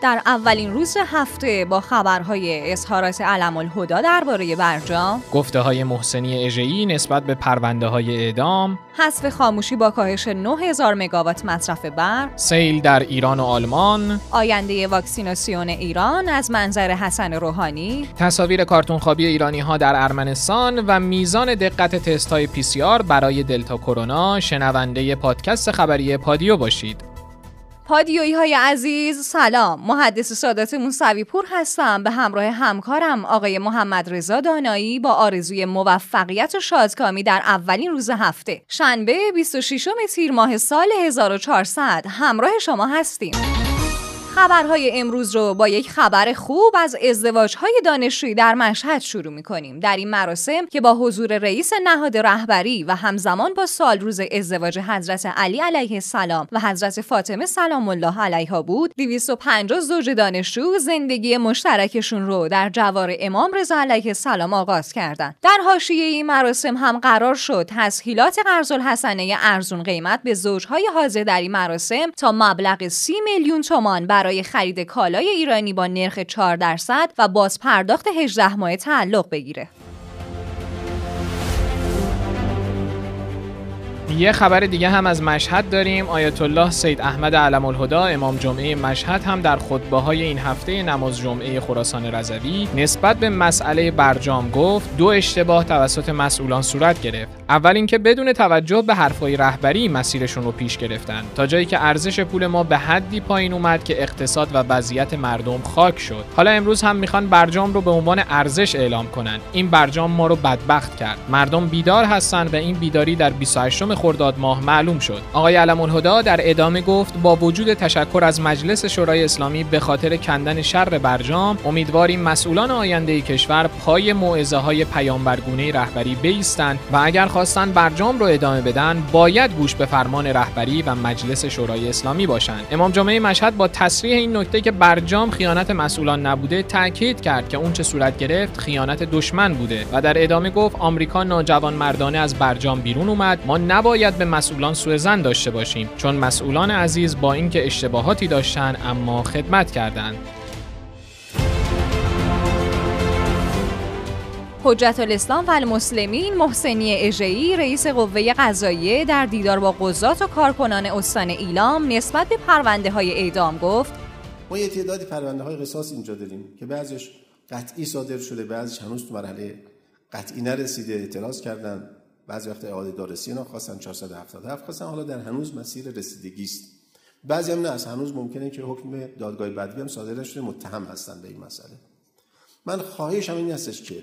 در اولین روز هفته با خبرهای اظهارات علم الهدا درباره برجام. گفته های محسنی اژه‌ای نسبت به پرونده های اعدام. حذف خاموشی با کاهش 9000 مگاوات مصرف برق. سیل در ایران و آلمان. آینده واکسیناسیون ایران از منظر حسن روحانی. تصاویر کارتون خوابی ایرانی ها در ارمنستان و میزان دقت تست های پی سی آر برای دلتا کرونا. شنونده پادکست خبری پادیو باشید. پادیویی های عزیز سلام. محدث سادات موسوی پور هستم. به همراه همکارم آقای محمد رضا دانایی با آرزوی موفقیت و شادکامی در اولین روز هفته. شنبه 26 تیر ماه سال 1400 همراه شما هستیم. خبرهای امروز رو با یک خبر خوب از ازدواجهای دانشجویی در مشهد شروع می کنیم. در این مراسم که با حضور رئیس نهاد رهبری و همزمان با سال روز ازدواج حضرت علی علیه السلام و حضرت فاطمه سلام الله علیها بود، 250 زوج دانشجو زندگی مشترکشون رو در جوار امام رضا علیه السلام آغاز کردند. در حاشیه این مراسم هم قرار شد تسهیلات قرض الحسنه ارزون قیمت به زوجهای حاضر در این مراسم تا مبلغ 30 میلیون تومان بر برای خرید کالای ایرانی با نرخ 4 درصد و باز پرداخت 18 ماه تعلق بگیره. یه خبر دیگه هم از مشهد داریم. آیت الله سید احمد علم الهدا امام جمعه مشهد هم در خطبه های این هفته نماز جمعه خراسان رضوی نسبت به مسئله برجام گفت دو اشتباه توسط مسئولان صورت گرفت. اول اینکه بدون توجه به حرفهای رهبری مسیرشون رو پیش گرفتن. تا جایی که ارزش پول ما به حدی پایین اومد که اقتصاد و وضعیت مردم خاک شد. حالا امروز هم می‌خوان برجام رو به عنوان ارزش اعلام کنن. این برجام ما رو بدبخت کرد. مردم بیدار هستن و این بیداری در 28 خرداد ماه معلوم شد. آقای علم الهدا در ادامه گفت با وجود تشکر از مجلس شورای اسلامی به خاطر کندن شر برجام امیدواریم مسئولان آینده کشور پای موعظه های پیامبرگونه رهبری بیستند و اگر خواستن برجام رو ادامه بدن باید گوش به فرمان رهبری و مجلس شورای اسلامی باشند. امام جمعه مشهد با تصریح این نکته که برجام خیانت مسئولان نبوده تاکید کرد که اون چه صورت گرفت خیانت دشمن بوده و در ادامه گفت آمریکا ناجوان مردانه از برجام بیرون اومد ما نباید به مسئولان سوء زن داشته باشیم چون مسئولان عزیز با اینکه اشتباهاتی داشتن اما خدمت کردند. حجت الاسلام و المسلمین محسنی اژه‌ای رئیس قوه قضاییه در دیدار با قضات و کارکنان استان ایلام نسبت به پرونده های اعدام گفت ما یه تعدادی پرونده های قصاص اینجا داریم که بعضیش قطعی صادر شده بعضیش هنوز تو مرحله قطعی نرسیده اعتراض کردن. بعضی وقت اعاده دارسی اینا خواستن 477 خواستن حالا در هنوز مسیر رسیدگی است بعضی هم نه از هنوز ممکنه که حکم دادگاه بدوی هم صادر نشده متهم هستن به این مسئله. من خواهشم این هستش که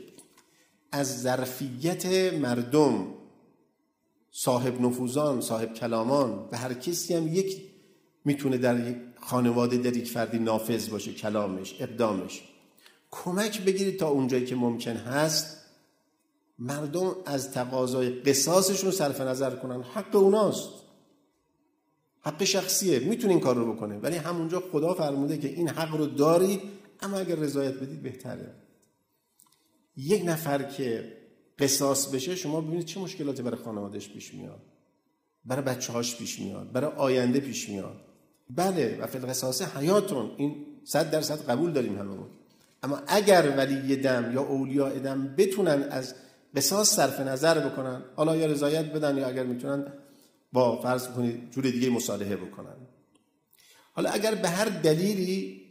از ظرفیت مردم صاحب نفوذان صاحب کلامان به هر کسی هم یک می‌تونه در خانواده در یک فردی نافذ باشه کلامش اقدامش کمک بگیرید تا اونجایی که ممکن هست مردم از تقاضای قصاصشون صرف نظر کنن. حق اوناست. حق شخصیه. می‌تونه این کار رو بکنه ولی همونجا خدا فرموده که این حق رو دارید اما اگر رضایت بدید بهتره. یک نفر که قصاص بشه شما ببینید چه مشکلاتی برای خانوادش پیش میاد. برای بچه هاش پیش میاد. برای آینده پیش میاد. بله و فی القصاص حیاتون. این صد درصد قبول داریم هممون. اما اگر ولی دم یا اولیاء دم بتونن از قصاص صرف نظر بکنن. حالا یا رضایت بدن یا اگر می‌تونن با فرض کنید جور دیگه مصالحه بکنن. حالا اگر به هر دلیلی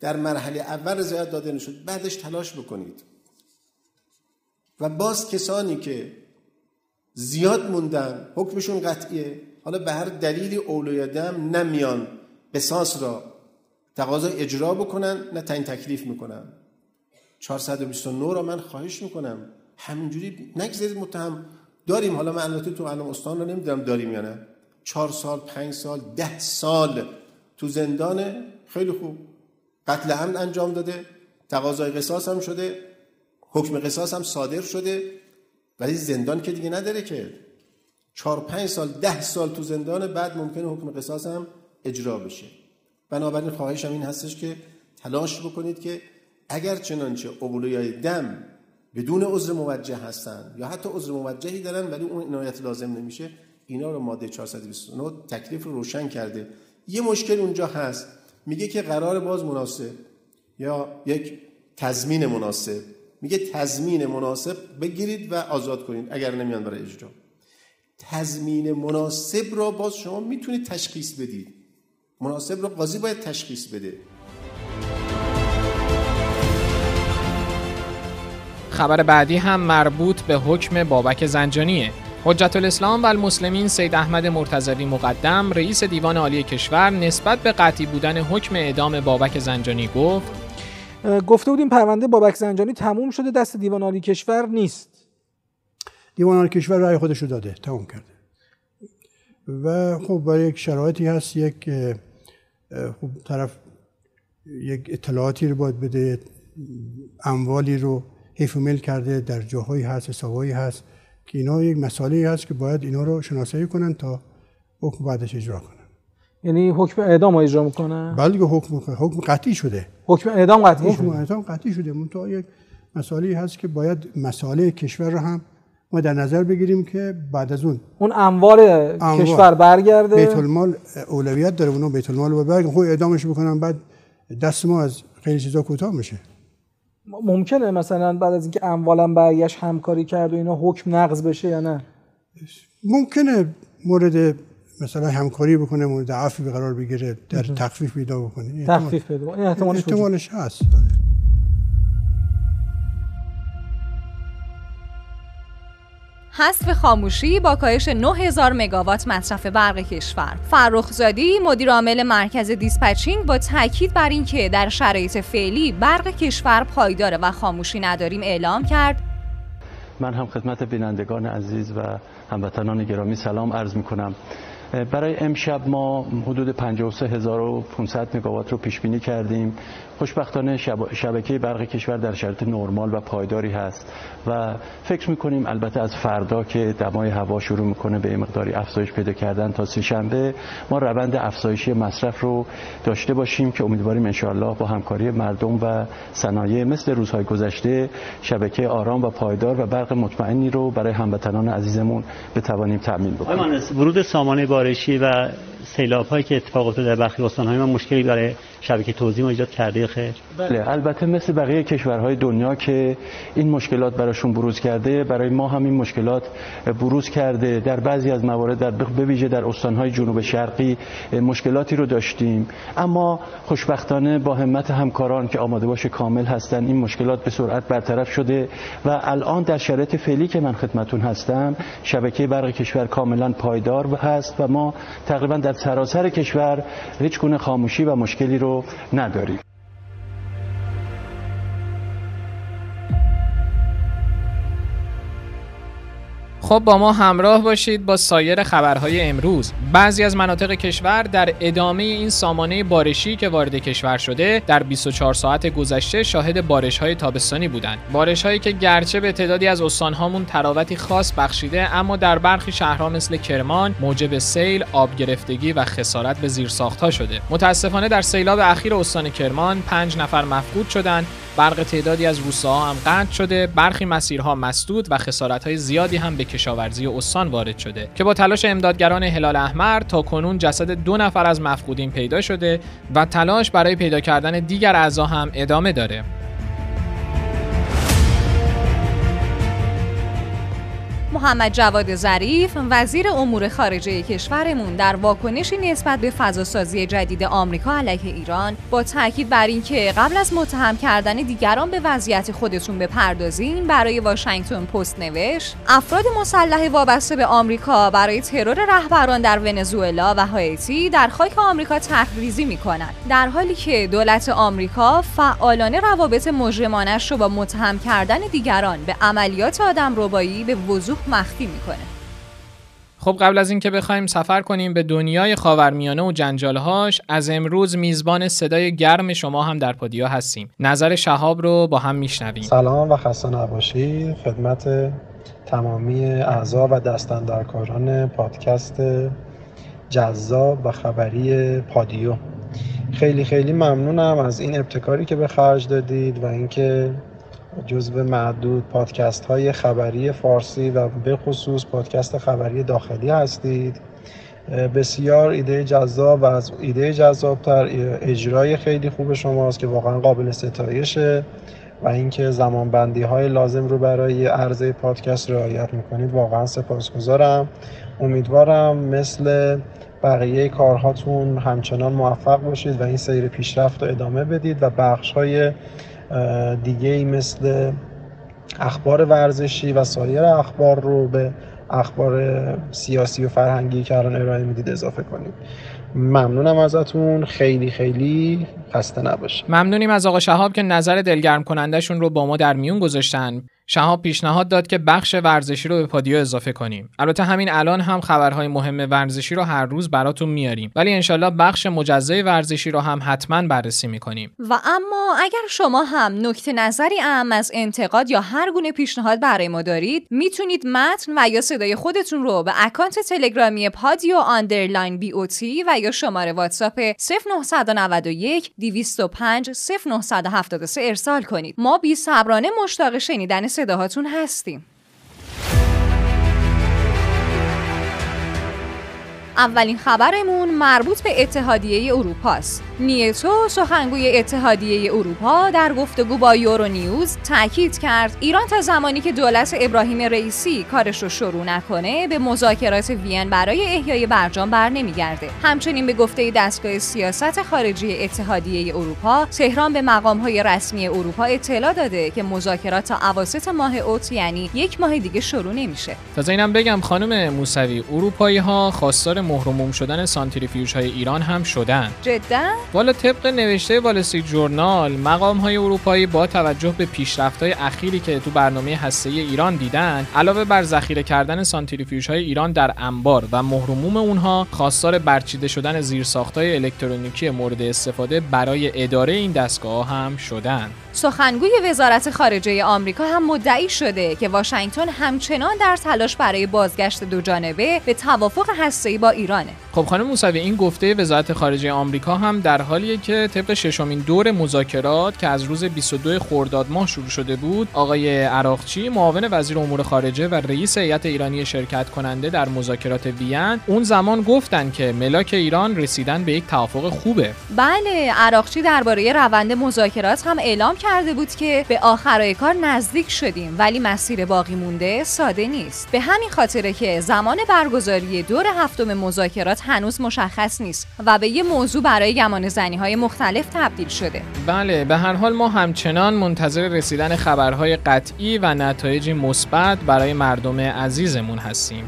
در مرحله اول رضایت داده نشد بعدش تلاش بکنید. و باز کسانی که زیاد موندن حکمشون قطعیه. حالا به هر دلیلی اولویدم نمیان قصاص را تقاضا اجرا بکنن نه تعیین تکلیف می‌کنن. 429 را من خواهش می‌کنم. همینجوری نگذارید متهم. داریم. حالا من البته تو الان استان رو نمی‌دونم داریم یا نه. چهار سال پنج سال ده سال تو زندانه. خیلی خوب. قتل عمد انجام داده. تقاضای قصاص هم شده. حکم قصاص هم صادر شده. ولی زندان که دیگه نداره که. چهار پنج سال ده سال تو زندان بعد ممکنه حکم قصاص هم اجرا بشه. بنابراین خواهشم این هستش که تلاش بکنید که اگر چنانچه اولویای دم بدون عذر موجه هستن یا حتی عذر موجهی دارن ولی اون عنایت لازم نمیشه اینا رو ماده 429 تکلیف رو روشن کرده. یه مشکل اونجا هست. میگه که قرار باز مناسب یا یک تضمین مناسب. میگه تضمین مناسب بگیرید و آزاد کنید اگر نمیان برای اجرا. تضمین مناسب را باز شما می‌تونید تشخیص بدید. مناسب را قاضی باید تشخیص بده. خبر بعدی هم مربوط به حکم بابک زنجانیه. حجت الاسلام و المسلمین سید احمد مرتضوی مقدم رئیس دیوان عالی کشور نسبت به قطعی بودن حکم اعدام بابک زنجانی گفت گفته بودیم پرونده بابک زنجانی تموم شده دست دیوان عالی کشور نیست. دیوان عالی کشور رأی خودش رو داده تموم کرده. و خب برای یک شرایطی هست یک خب طرف یک اطلاعاتی رو باید بده اموالی رو حیف و کرده در جاهایی هست حسابایی هست که اینا یک مسئله هست که باید اینا رو شناسایی کنن تا حکم بعدش اجرا کنن. یعنی حکم اعدام رو اجرا می‌کنن؟ بلکه حکم حکم قطعی شده. حکم اعدام قطعی حکم شده. اعدام قطعی شده. منتها یک مسئله هست که باید مسئله کشور رو هم ما در نظر بگیریم که بعد از اون اون اموال, کشور برگرده. بیت المال اولویت داره اونو بیت المال رو برگرده خب اعدامش بکنن بعد دست ما از خیلی چیزا کوتاه میشه. ممکنه مثلا بعد از اینکه اموالم برگشت همکاری کرد و اینا حکم نقض بشه یا نه؟ ممکنه مورد مثلا همکاری بکنه مورد به قرار بگیره در تخفیف پیدا بکنه. تخفیف پیدا این احتمالش هست. حذف خاموشی با کاهش 9000 مگاوات مصرف برق کشور. فرخ زادی مدیر عامل مرکز دیسپچینگ با تاکید بر اینکه در شرایط فعلی برق کشور پایدار و خاموشی نداریم اعلام کرد. من هم خدمت بینندگان عزیز و هموطنان گرامی سلام عرض می کنم برای امشب ما حدود 53500 مگاوات رو پیش بینی کردیم. خوشبختانه شبکه برق کشور در شرط نرمال و پایداری هست و فکر می‌کنیم البته از فردا که دمای هوا شروع می‌کنه به مقداری افزایش پیدا کردن تا سه شنبه ما روند افزایشی مصرف رو داشته باشیم که امیدواریم انشاءالله با همکاری مردم و صنایع مثل روزهای گذشته شبکه آرام و پایدار و برق مطمئنی رو برای هموطنان عزیزمون بتوانیم تامین بکنیم. ورود سامانه بارشی و سیلاب هایی که اتفاق افتاده در برخی استان های ما مشکلی برای شبکه توزیع ایجاد کرده خیر؟ بله البته مثل بقیه کشورهای دنیا که این مشکلات براشون بروز کرده برای ما هم این مشکلات بروز کرده. در بعضی از موارد در بویژه در استانهای جنوب شرقی مشکلاتی رو داشتیم. اما خوشبختانه با همت همکاران که آماده باش کامل هستن این مشکلات به سرعت برطرف شده و الان در شرایط فعلی که من خدمتون هستم شبکه برق کشور کاملا پایدار هست و ما تقریبا در سراسر کشور هیچ گونه خاموشی و مشکلی رو نداریم. خب با ما همراه باشید با سایر خبرهای امروز. بعضی از مناطق کشور در ادامه این سامانه بارشی که وارد کشور شده در 24 ساعت گذشته شاهد بارش های تابستانی بودند. بارش هایی که گرچه به تعدادی از استانهامون تراوتی خاص بخشیده اما در برخی شهرها مثل کرمان موجب سیل آب گرفتگی و خسارت به زیرساختها شده. متاسفانه در سیلاب اخیر استان کرمان پنج نفر مفقود شدند برق تعدادی از روستاها هم قطع شده برخی مسیرها مسدود و خسارت‌های زیادی هم به کشاورزی استان وارد شده که با تلاش امدادگران هلال احمر تا کنون جسد دو نفر از مفقودین پیدا شده و تلاش برای پیدا کردن دیگر اعضا هم ادامه داره. محمد جواد ظریف وزیر امور خارجه کشورمون در واکنشی نسبت به فضاسازی جدید آمریکا علیه ایران. با تاکید بر اینکه قبل از متهم کردن دیگران به وضعیت خودتون بپردازین برای واشنگتن پست نوشت افراد مسلح وابسته به آمریکا برای ترور رهبران در ونزوئلا و هایتی در خاک آمریکا تحریزی می‌کنند. در حالی که دولت آمریکا فعالانه روابط مجرمانش رو با متهم کردن دیگران به عملیات آدمربایی به وضوح مخفی می‌کنه. خب قبل از اینکه بخوایم سفر کنیم به دنیای خاورمیانه و جنجالهاش از امروز میزبان صدای گرم شما هم در پادیا هستیم. نظر شهاب رو با هم میشنویم. سلام و خسته نباشید خدمت تمامی اعضا و دستندرکاران پادکست جذاب و خبری پادیو. خیلی خیلی ممنونم از این ابتکاری که به خرج دادید و اینکه جزو معدود پادکست های خبری فارسی و به خصوص پادکست خبری داخلی هستید. بسیار ایده جذاب و از ایده جذابتر اجرای خیلی خوب شماست که واقعا قابل ستایشه و اینکه زمانبندی های لازم رو برای عرضه پادکست رعایت می‌کنید واقعا سپاسگزارم. امیدوارم مثل بقیه کارهاتون همچنان موفق باشید و این سیر پیشرفت رو ادامه بدید و بخش های دیگه ای مثل اخبار ورزشی و سایر اخبار رو به اخبار سیاسی و فرهنگی که الان ارائه می‌دید اضافه کنید. ممنونم ازتون. خیلی خیلی خسته نباشید. ممنونیم از آقا شهاب که نظر دلگرم کنندشون رو با ما در میون گذاشتن. شهاب پیشنهاد داد که بخش ورزشی رو به پادیو اضافه کنیم. البته همین الان هم خبرهای مهم ورزشی رو هر روز براتون میاریم. ولی انشالله بخش مجزای ورزشی رو هم حتما بررسی می‌کنیم. و اما اگر شما هم نکته نظری اهم از انتقاد یا هر گونه پیشنهاد برای ما دارید می‌تونید متن و یا صدای خودتون رو به اکانت تلگرامی پادیو underline BOT و یا شماره واتساپ 0991 205 0973 ارسال کنید. ما بی صبرانه مشتاق شنیدن صداهاتون هستیم. اولین خبرمون مربوط به اتحادیه اروپا است. نیتو سخنگوی اتحادیه اروپا در گفتگو با یورو نیوز تاکید کرد ایران تا زمانی که دولت ابراهیم رئیسی کارش رو شروع نکنه به مذاکرات وین برای احیای برجام بر نمیگرده. همچنین به گفته دستگاه سیاست خارجی اتحادیه اروپا تهران به مقامهای رسمی اروپا اطلاع داده که مذاکرات تا اواسط ماه اوت یعنی یک ماه دیگه شروع نمیشه. تا اینم بگم خانم موسوی اروپایی ها خواستار مهرموم شدن سانتریفیوژ های ایران هم شدن. جدا؟ والا طبق نوشته والستریت جورنال مقام های اروپایی با توجه به پیشرفت های اخیری که تو برنامه هسته ایران دیدن علاوه بر ذخیره کردن سانتریفیوژ های ایران در انبار و مهرموم اونها خواستار برچیده شدن زیرساخت های الکترونیکی مورد استفاده برای اداره این دستگاه هم شدن. سخنگوی وزارت خارجه آمریکا هم مدعی شده که واشنگتن همچنان در تلاش برای بازگشت دو جانبه به توافق هسته‌ای با ایرانه. خب خانم موسوی این گفته وزارت خارجه آمریکا هم در حالیه که طبق ششمین دور مذاکرات که از روز 22 خرداد ماه شروع شده بود آقای عراقچی معاون وزیر امور خارجه و رئیس هیئت ایرانی شرکت کننده در مذاکرات وین اون زمان گفتن که ملاک ایران رسیدن به یک توافق خوبه. بله عراقچی درباره روند مذاکرات هم اعلام کرده بود که به آخرای کار نزدیک شدیم ولی مسیر باقی مونده ساده نیست. به همین خاطره که زمان برگزاری دور هفتم مذاکرات هنوز مشخص نیست و به یه موضوع برای گمان زنی های مختلف تبدیل شده. بله به هر حال ما همچنان منتظر رسیدن خبرهای قطعی و نتایج مثبت برای مردم عزیزمون هستیم.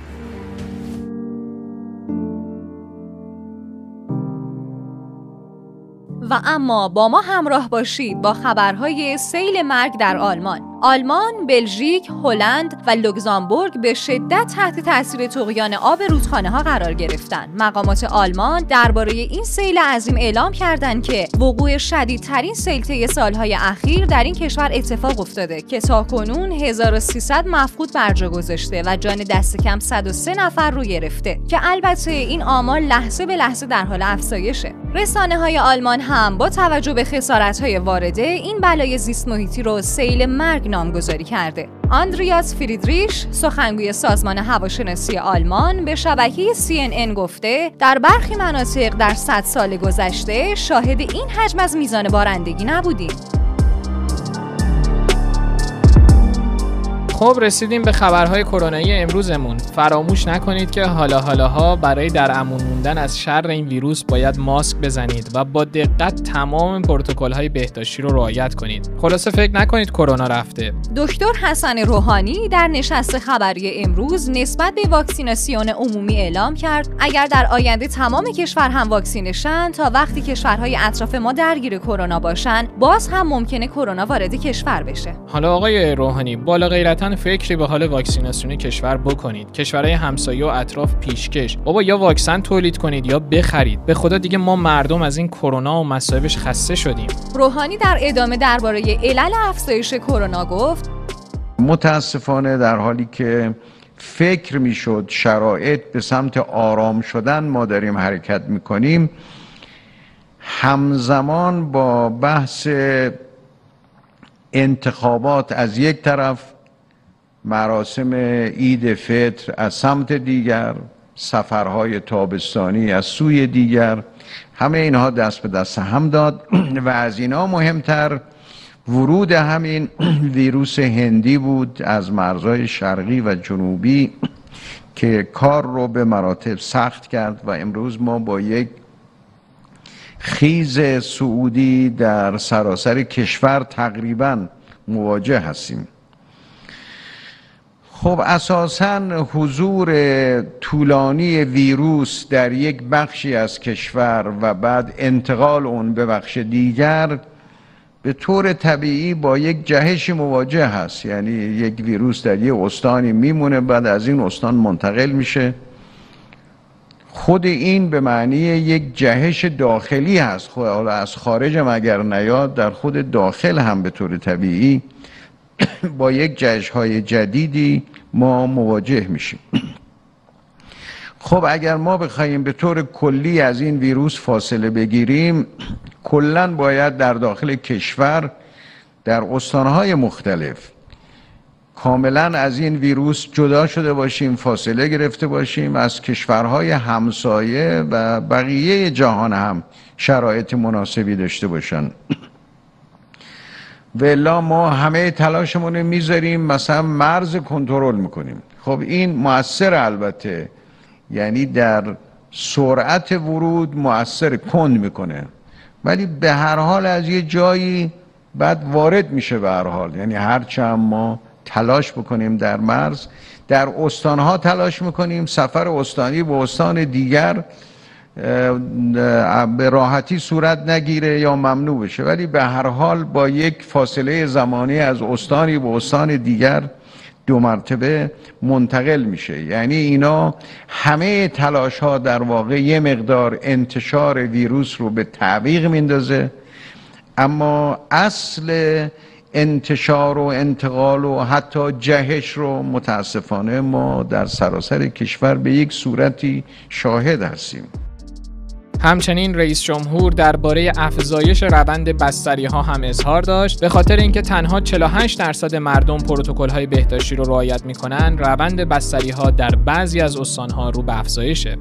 و اما با ما همراه باشید با خبرهای سیل مرگ در آلمان. آلمان، بلژیک، هلند و لوکزامبورگ به شدت تحت تاثیر طغیان آب رودخانه ها قرار گرفتند. مقامات آلمان درباره این سیل عظیم اعلام کردند که وقوع شدیدترین سیل طی سالهای اخیر در این کشور اتفاق افتاده که تاکنون 1300 مفقود بر جا گذاشته و جان دست کم 103 نفر رو گرفته که البته این آمار لحظه به لحظه در حال افزایشه. رسانه های آلمان هم با توجه به خسارت های وارده این بلای زیست محیطی رو سیل مرگ نامگذاری کرده. آندریاس فریدریش سخنگوی سازمان هواشناسی آلمان به شبکه CNN گفته در برخی مناطق در 100 سال گذشته شاهد این حجم از میزان بارندگی نبودیم. خب رسیدیم به خبرهای کرونایی امروزمون. فراموش نکنید که حالا حالاها برای در امون موندن از شر این ویروس باید ماسک بزنید و با دقت تمام پروتکل های بهداشتی رو رعایت کنید. خلاصه فکر نکنید کرونا رفته. دکتر حسن روحانی در نشست خبری امروز نسبت به واکسیناسیون عمومی اعلام کرد اگر در آینده تمام کشور هم واکسینشن تا وقتی کشورهای اطراف ما درگیر کرونا باشن باز هم ممکنه کرونا وارد کشور بشه. حالا آقای روحانی بالا غیرتا فکری به حال واکسیناسیون کشور بکنید. کشورهای همسایه و اطراف پیشکش. بابا یا واکسن تولید کنید یا بخرید. به خدا دیگه ما مردم از این کرونا و مصائبش خسته شدیم. روحانی در ادامه درباره علل افزایش کرونا گفت متاسفانه در حالی که فکر می‌شد شرایط به سمت آرام شدن ما داریم حرکت می‌کنیم همزمان با بحث انتخابات از یک طرف مراسم عید فطر از سمت دیگر سفرهای تابستانی از سوی دیگر همه اینها دست به دست هم داد و از اینها مهمتر ورود همین ویروس هندی بود از مرزهای شرقی و جنوبی که کار رو به مراتب سخت کرد و امروز ما با یک خیز سعودی در سراسر کشور تقریبا مواجه هستیم. خب اساسا حضور طولانی ویروس در یک بخشی از کشور و بعد انتقال اون به بخش دیگر به طور طبیعی با یک جهش مواجه هست. یعنی یک ویروس در یک استانی میمونه بعد از این استان منتقل میشه. خود این به معنی یک جهش داخلی هست. خب حالا از خارج هم اگر نیاد در خود داخل هم به طور طبیعی با یک جهش های جدیدی ما مواجه میشیم. خب اگر ما بخوایم به طور کلی از این ویروس فاصله بگیریم کلا باید در داخل کشور در استانهای مختلف کاملا از این ویروس جدا شده باشیم فاصله گرفته باشیم از کشورهای همسایه و بقیه جهان هم شرایط مناسبی داشته باشن. ولا ما همه تلاشمون رو می‌ذاریم مثلا مرز کنترل می‌کنیم. خب این موثر البته. یعنی در سرعت ورود موثر کند می‌کنه. ولی به هر حال از یه جایی بعد وارد میشه به هر حال. یعنی هرچند ما تلاش بکنیم در مرز در استانها تلاش می‌کنیم سفر استانی به استان دیگر به راحتی صورت نگیره یا ممنوع بشه. ولی به هر حال با یک فاصله زمانی از استانی به استان دیگر دو مرتبه منتقل میشه. یعنی اینا همه تلاش ها در واقع یه مقدار انتشار ویروس رو به تعویق میندازه. اما اصل انتشار و انتقال و حتی جهش رو متاسفانه ما در سراسر کشور به یک صورتی شاهد هستیم. همچنین رئیس جمهور درباره افزایش روند بستری ها هم اظهار داشت. به خاطر اینکه تنها 48 درصد مردم پروتکل های بهداشتی رو رعایت می‌کنن روند بستری ها در بعضی از استان ها رو به افزایشه.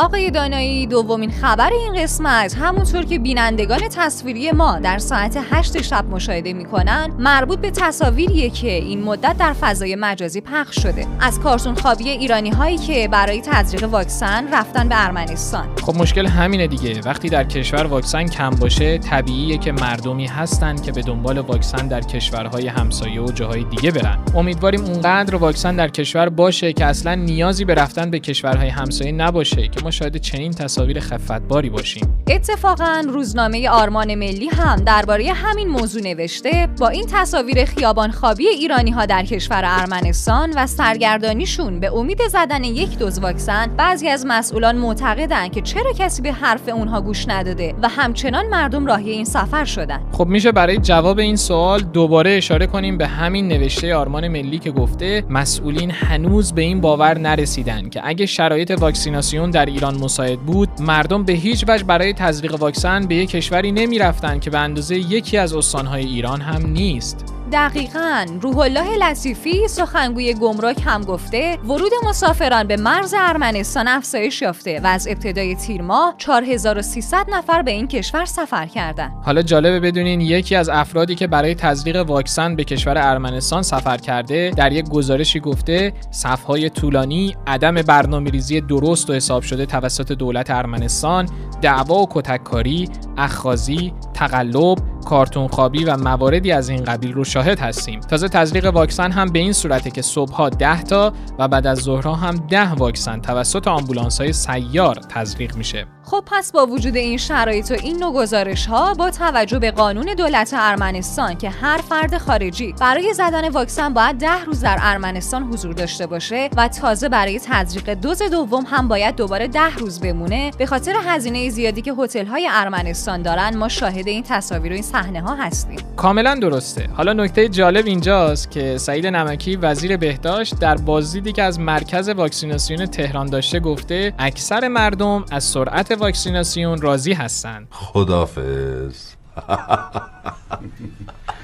آقای دانایی دومین خبر این قسمت. همونطور که بینندگان تصویری ما در ساعت 8 شب مشاهده می‌کنن مربوط به تصاویریه که این مدت در فضای مجازی پخش شده. از کارتون خوابی ایرانی هایی که برای تزریق واکسن رفتن به ارمنستان. خب مشکل همینه دیگه. وقتی در کشور واکسن کم باشه طبیعیه که مردمی هستن که به دنبال واکسن در کشورهای همسایه و جاهای دیگه برن. امیدواریم اونقدر واکسن در کشور باشه که اصلا نیازی به رفتن به کشورهای همسایه نباشه که شاید چنین تصاویر خفتباری باشیم. اتفاقا روزنامه آرمان ملی هم درباره همین موضوع نوشته با این تصاویر خیابان خوابی ایرانی ها در کشور ارمنستان و سرگردانیشون به امید زدن یک دوز واکسن بعضی از مسئولان معتقدند که چرا کسی به حرف اونها گوش نداده و همچنان مردم راهی این سفر شدن. خب میشه برای جواب این سوال دوباره اشاره کنیم به همین نوشته آرمان ملی که گفته مسئولین هنوز به این باور نرسیدن که اگه شرایط واکسیناسیون در ایران مساعد بود مردم به هیچ وجه برای تزریق واکسن به یک کشوری نمی رفتن که به اندازه یکی از استانهای ایران هم نیست. دقیقا روح الله لطیفی سخنگوی گمرک هم گفته ورود مسافران به مرز ارمنستان افزایش یافته و از ابتدای تیر ماه 4300 نفر به این کشور سفر کردند. حالا جالبه بدونین یکی از افرادی که برای تزریق واکسن به کشور ارمنستان سفر کرده در یک گزارشی گفته صفهای طولانی عدم برنامه‌ریزی درست و حساب شده توسط دولت ارمنستان دعوا و کتککاری اخخازی تقلب کارتون خوابی و مواردی از این قبیل رو شاهد هستیم. تازه تزریق واکسن هم به این صورته که صبحها 10 تا و بعد از ظهرها هم 10 واکسن توسط آمبولانس های سیار تزریق میشه. خب پس با وجود این شرایط و این نوع گزارش ها با توجه به قانون دولت ارمنستان که هر فرد خارجی برای زدن واکسن باید ده روز در ارمنستان حضور داشته باشه و تازه برای تزریق دوز دوم هم باید دوباره ده روز بمونه به خاطر هزینه زیادی که هتل های ارمنستان دارن ما شاهد این تصاویر و این صحنه ها هستیم. کاملا درسته. حالا نکته جالب اینجاست که سعید نمکی وزیر بهداشت در بازدیدی که از مرکز واکسیناسیون تهران داشته گفته اکثر مردم از سرعت واکسیناسیون راضی هستند خدافظ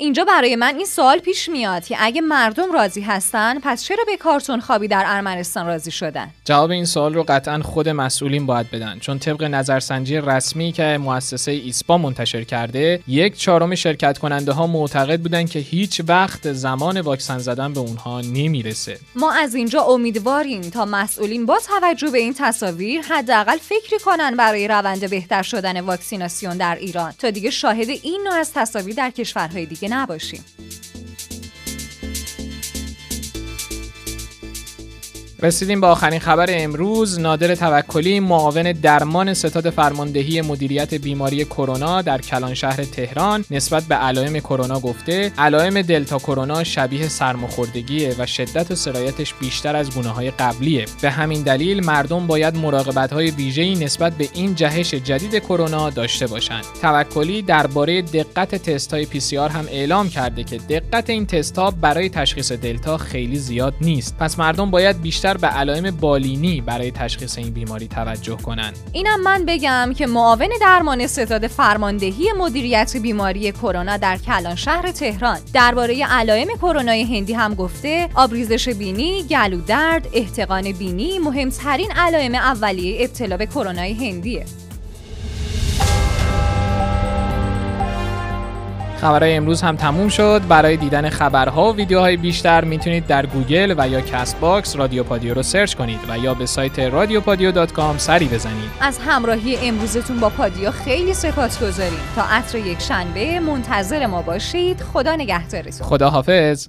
اینجا برای من این سوال پیش میاد که اگه مردم راضی هستن پس چرا به کارتون خوابی در ارمنستان راضی شدن؟ جواب این سوال رو قطعا خود مسئولین باید بدن چون طبق نظرسنجی رسمی که مؤسسه ایسپا منتشر کرده یک چهارم شرکت کننده ها معتقد بودن که هیچ وقت زمان واکسن زدن به اونها نمی‌رسه. ما از اینجا امیدواریم تا مسئولین با توجه به این تصاویر حداقل فکری کنن برای روند بهتر شدن واکسیناسیون در ایران. تا دیگه شاهد این نوع از تصاویر در کشورهای دیگه نباشیم. رسیدیم به آخرین خبر امروز. نادر توکلی معاون درمان ستاد فرماندهی مدیریت بیماری کرونا در کلان شهر تهران نسبت به علائم کرونا گفته علائم دلتا کرونا شبیه سرماخوردگیه و شدت و سرایتش بیشتر از گونه های قبلیه. به همین دلیل مردم باید مراقبت های ویژه‌ای نسبت به این جهش جدید کرونا داشته باشند. توکلی درباره دقت تست های پی هم اعلام کرده که دقت این تست ها برای تشخیص دلتا خیلی زیاد نیست. پس مردم باید بیشتر به علائم بالینی برای تشخیص این بیماری توجه کنند. اینم من بگم که معاون درمان ستاد فرماندهی مدیریت بیماری کرونا در کلان شهر تهران درباره علائم کرونای هندی هم گفته آبریزش بینی، گلو درد، احتقان بینی مهمترین علائم اولیه ابتلا به کرونای هندیه. خبرهای امروز هم تموم شد. برای دیدن خبرها و ویدیوهای بیشتر می‌تونید در گوگل و یا Castbox رادیو پادیو رو سرچ کنید و یا به سایت رادیو سری بزنید. از همراهی امروزتون با پادیو خیلی سپاسگزاریم تا عصر یک شنبه منتظر ما باشید. خدا نگهدارتون. خدا حافظ